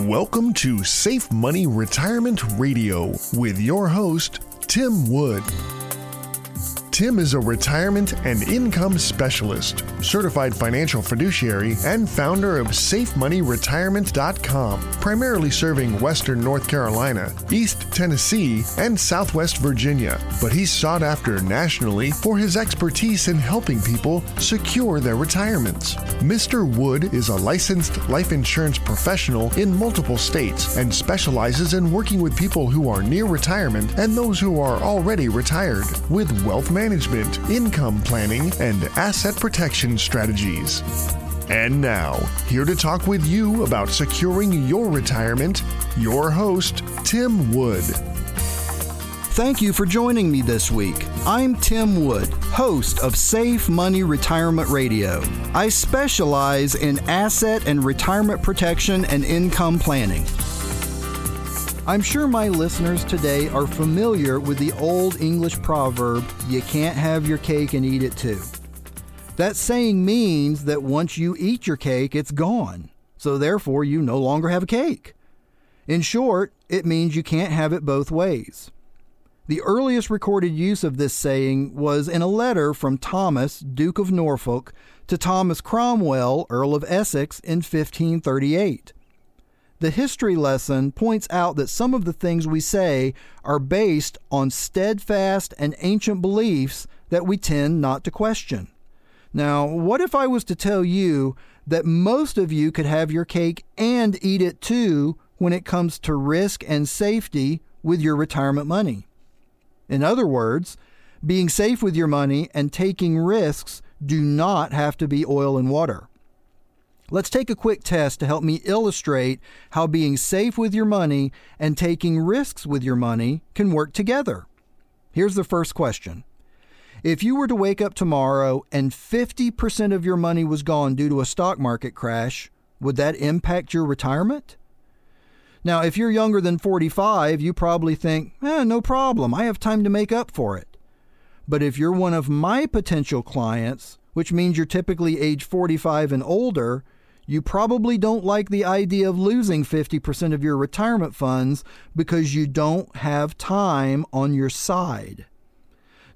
Welcome to Safe Money Retirement Radio with your host, Tim Wood. Tim is a retirement and income specialist, certified financial fiduciary, and founder of SafeMoneyRetirement.com, primarily serving Western North Carolina, East Tennessee, and Southwest Virginia. But he's sought after nationally for his expertise in helping people secure their retirements. Mr. Wood is a licensed life insurance professional in multiple states and specializes in working with people who are near retirement and those who are already retired with wealth management management, income planning, and asset protection strategies. And now, here to talk with you about securing your retirement, your host, Tim Wood. Thank you for joining me this week. I'm Tim Wood, host of Safe Money Retirement Radio. I specialize in asset and retirement protection and income planning. I'm sure my listeners today are familiar with the old English proverb, you can't have your cake and eat it too. That saying means that once you eat your cake, it's gone. So therefore, you no longer have a cake. In short, it means you can't have it both ways. The earliest recorded use of this saying was in a letter from Thomas, Duke of Norfolk, to Thomas Cromwell, Earl of Essex, in 1538. The history lesson points out that some of the things we say are based on steadfast and ancient beliefs that we tend not to question. Now, what if I was to tell you that most of you could have your cake and eat it too when it comes to risk and safety with your retirement money? In other words, being safe with your money and taking risks do not have to be oil and water. Let's take a quick test to help me illustrate how being safe with your money and taking risks with your money can work together. Here's the first question. If you were to wake up tomorrow and 50% of your money was gone due to a stock market crash, would that impact your retirement? Now, if you're younger than 45, you probably think, eh, no problem, I have time to make up for it. But if you're one of my potential clients, which means you're typically age 45 and older, you probably don't like the idea of losing 50% of your retirement funds because you don't have time on your side.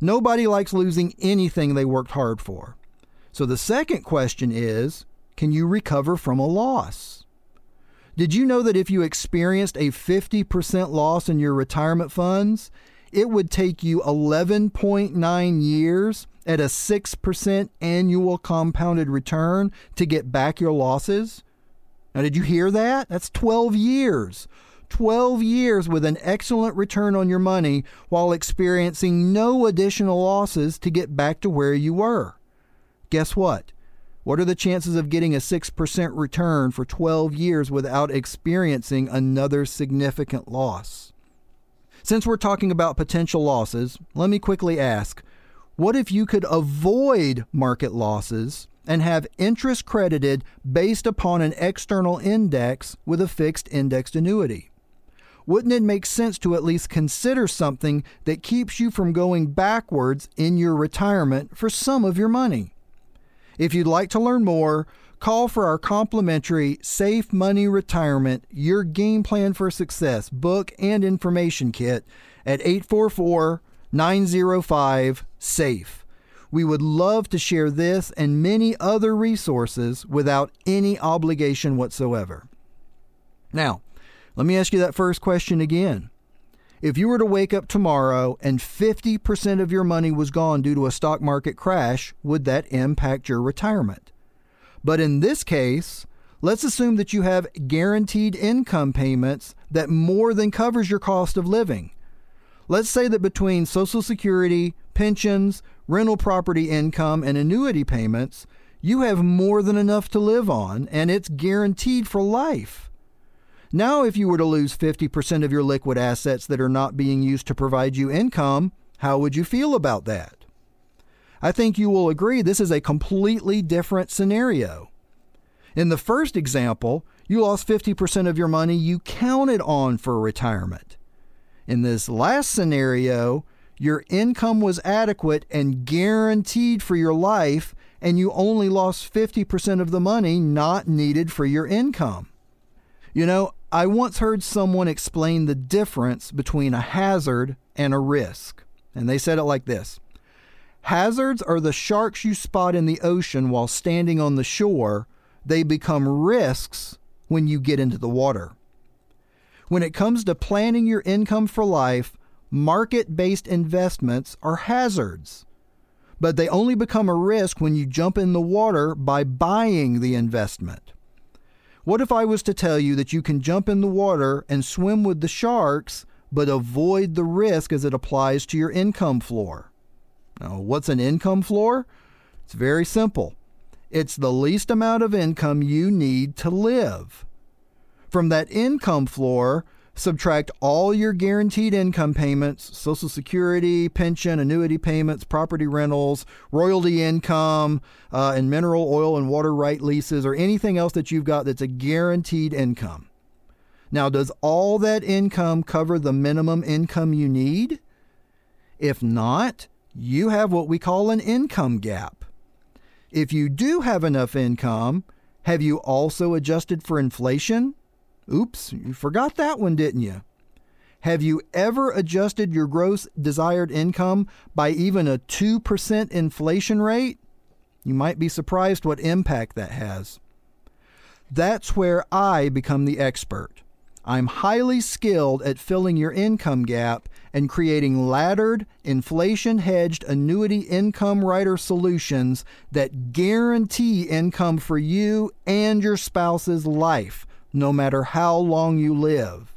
Nobody likes losing anything they worked hard for. So the second question is can you recover from a loss? Did you know that if you experienced a 50% loss in your retirement funds, it would take you 11.9 years at a 6% annual compounded return to get back your losses. Now, did you hear that? That's 12 years. 12 years with an excellent return on your money while experiencing no additional losses to get back to where you were. Guess what? What are the chances of getting a 6% return for 12 years without experiencing another significant loss? Since we're talking about potential losses, let me quickly ask what if you could avoid market losses and have interest credited based upon an external index with a fixed indexed annuity? Wouldn't it make sense to at least consider something that keeps you from going backwards in your retirement for some of your money? If you'd like to learn more, call for our complimentary Safe Money Retirement Your Game Plan for Success book and information kit at 844 905 SAFE. We would love to share this and many other resources without any obligation whatsoever. Now, let me ask you that first question again. If you were to wake up tomorrow and 50% of your money was gone due to a stock market crash, would that impact your retirement? But in this case, let's assume that you have guaranteed income payments that more than covers your cost of living. Let's say that between Social Security, pensions, rental property income, and annuity payments, you have more than enough to live on, and it's guaranteed for life. Now, if you were to lose 50% of your liquid assets that are not being used to provide you income, how would you feel about that? I think you will agree this is a completely different scenario. In the first example, you lost 50% of your money you counted on for retirement. In this last scenario, your income was adequate and guaranteed for your life, and you only lost 50% of the money not needed for your income. You know, I once heard someone explain the difference between a hazard and a risk. And they said it like this Hazards are the sharks you spot in the ocean while standing on the shore. They become risks when you get into the water. When it comes to planning your income for life, market based investments are hazards. But they only become a risk when you jump in the water by buying the investment. What if I was to tell you that you can jump in the water and swim with the sharks, but avoid the risk as it applies to your income floor? Now, what's an income floor? It's very simple. It's the least amount of income you need to live. From that income floor, subtract all your guaranteed income payments Social Security, pension, annuity payments, property rentals, royalty income, uh, and mineral oil and water right leases, or anything else that you've got that's a guaranteed income. Now, does all that income cover the minimum income you need? If not, you have what we call an income gap. If you do have enough income, have you also adjusted for inflation? Oops, you forgot that one, didn't you? Have you ever adjusted your gross desired income by even a 2% inflation rate? You might be surprised what impact that has. That's where I become the expert. I'm highly skilled at filling your income gap and creating laddered, inflation hedged annuity income rider solutions that guarantee income for you and your spouse's life no matter how long you live.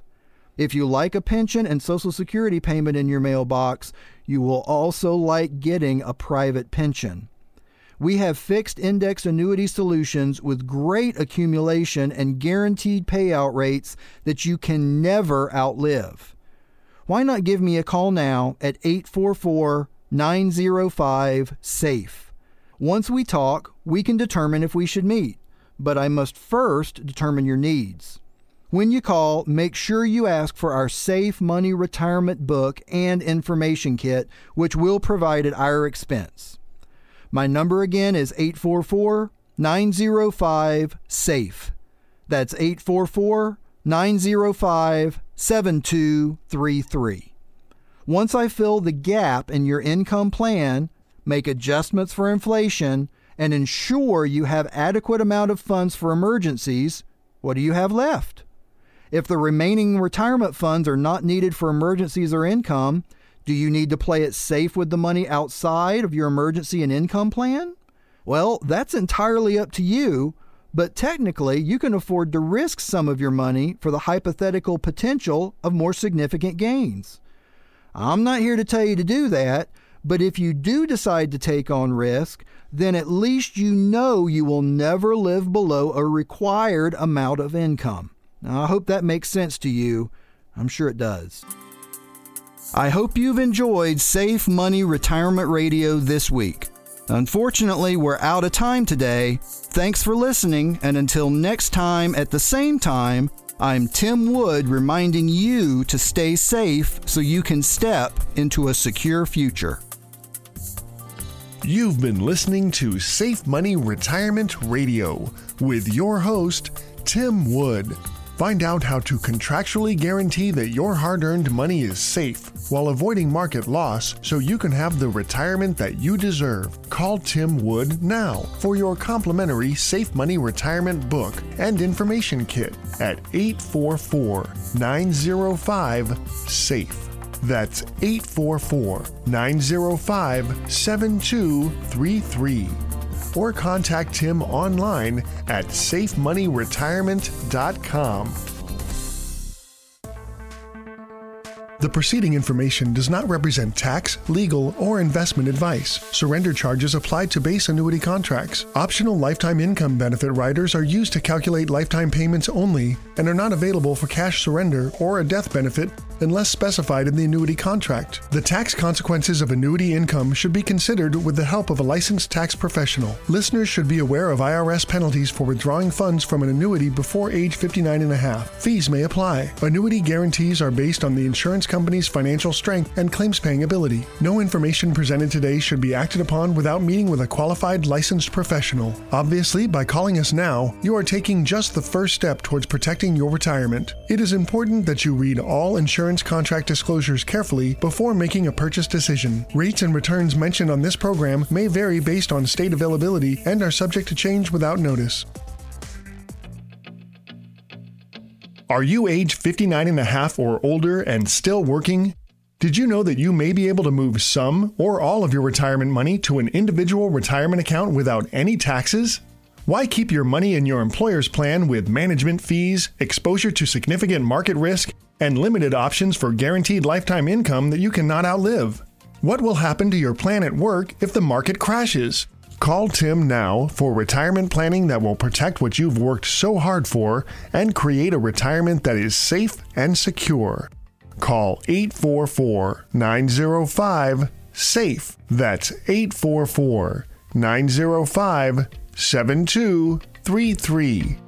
If you like a pension and Social Security payment in your mailbox, you will also like getting a private pension. We have fixed index annuity solutions with great accumulation and guaranteed payout rates that you can never outlive. Why not give me a call now at 844 905 SAFE? Once we talk, we can determine if we should meet but I must first determine your needs. When you call, make sure you ask for our Safe Money Retirement book and information kit, which we'll provide at our expense. My number again is 844 905 SAFE. That's 844 905 7233. Once I fill the gap in your income plan, make adjustments for inflation, and ensure you have adequate amount of funds for emergencies, what do you have left? If the remaining retirement funds are not needed for emergencies or income, do you need to play it safe with the money outside of your emergency and income plan? Well, that's entirely up to you, but technically you can afford to risk some of your money for the hypothetical potential of more significant gains. I'm not here to tell you to do that, but if you do decide to take on risk, then at least you know you will never live below a required amount of income. Now, I hope that makes sense to you. I'm sure it does. I hope you've enjoyed Safe Money Retirement Radio this week. Unfortunately, we're out of time today. Thanks for listening, and until next time at the same time, I'm Tim Wood reminding you to stay safe so you can step into a secure future. You've been listening to Safe Money Retirement Radio with your host, Tim Wood. Find out how to contractually guarantee that your hard earned money is safe while avoiding market loss so you can have the retirement that you deserve. Call Tim Wood now for your complimentary Safe Money Retirement book and information kit at 844 905 SAFE. That's 844 905 7233. Or contact him online at safemoneyretirement.com. The preceding information does not represent tax, legal, or investment advice. Surrender charges apply to base annuity contracts. Optional lifetime income benefit riders are used to calculate lifetime payments only and are not available for cash surrender or a death benefit unless specified in the annuity contract. The tax consequences of annuity income should be considered with the help of a licensed tax professional. Listeners should be aware of IRS penalties for withdrawing funds from an annuity before age 59 and a half. Fees may apply. Annuity guarantees are based on the insurance company's financial strength and claims paying ability. No information presented today should be acted upon without meeting with a qualified licensed professional. Obviously, by calling us now, you are taking just the first step towards protecting your retirement. It is important that you read all insurance contract disclosures carefully before making a purchase decision. Rates and returns mentioned on this program may vary based on state availability and are subject to change without notice. Are you age 59 and a half or older and still working? Did you know that you may be able to move some or all of your retirement money to an individual retirement account without any taxes? Why keep your money in your employer's plan with management fees, exposure to significant market risk, and limited options for guaranteed lifetime income that you cannot outlive? What will happen to your plan at work if the market crashes? Call Tim now for retirement planning that will protect what you've worked so hard for and create a retirement that is safe and secure. Call 844 905 SAFE. That's 844 905 7233.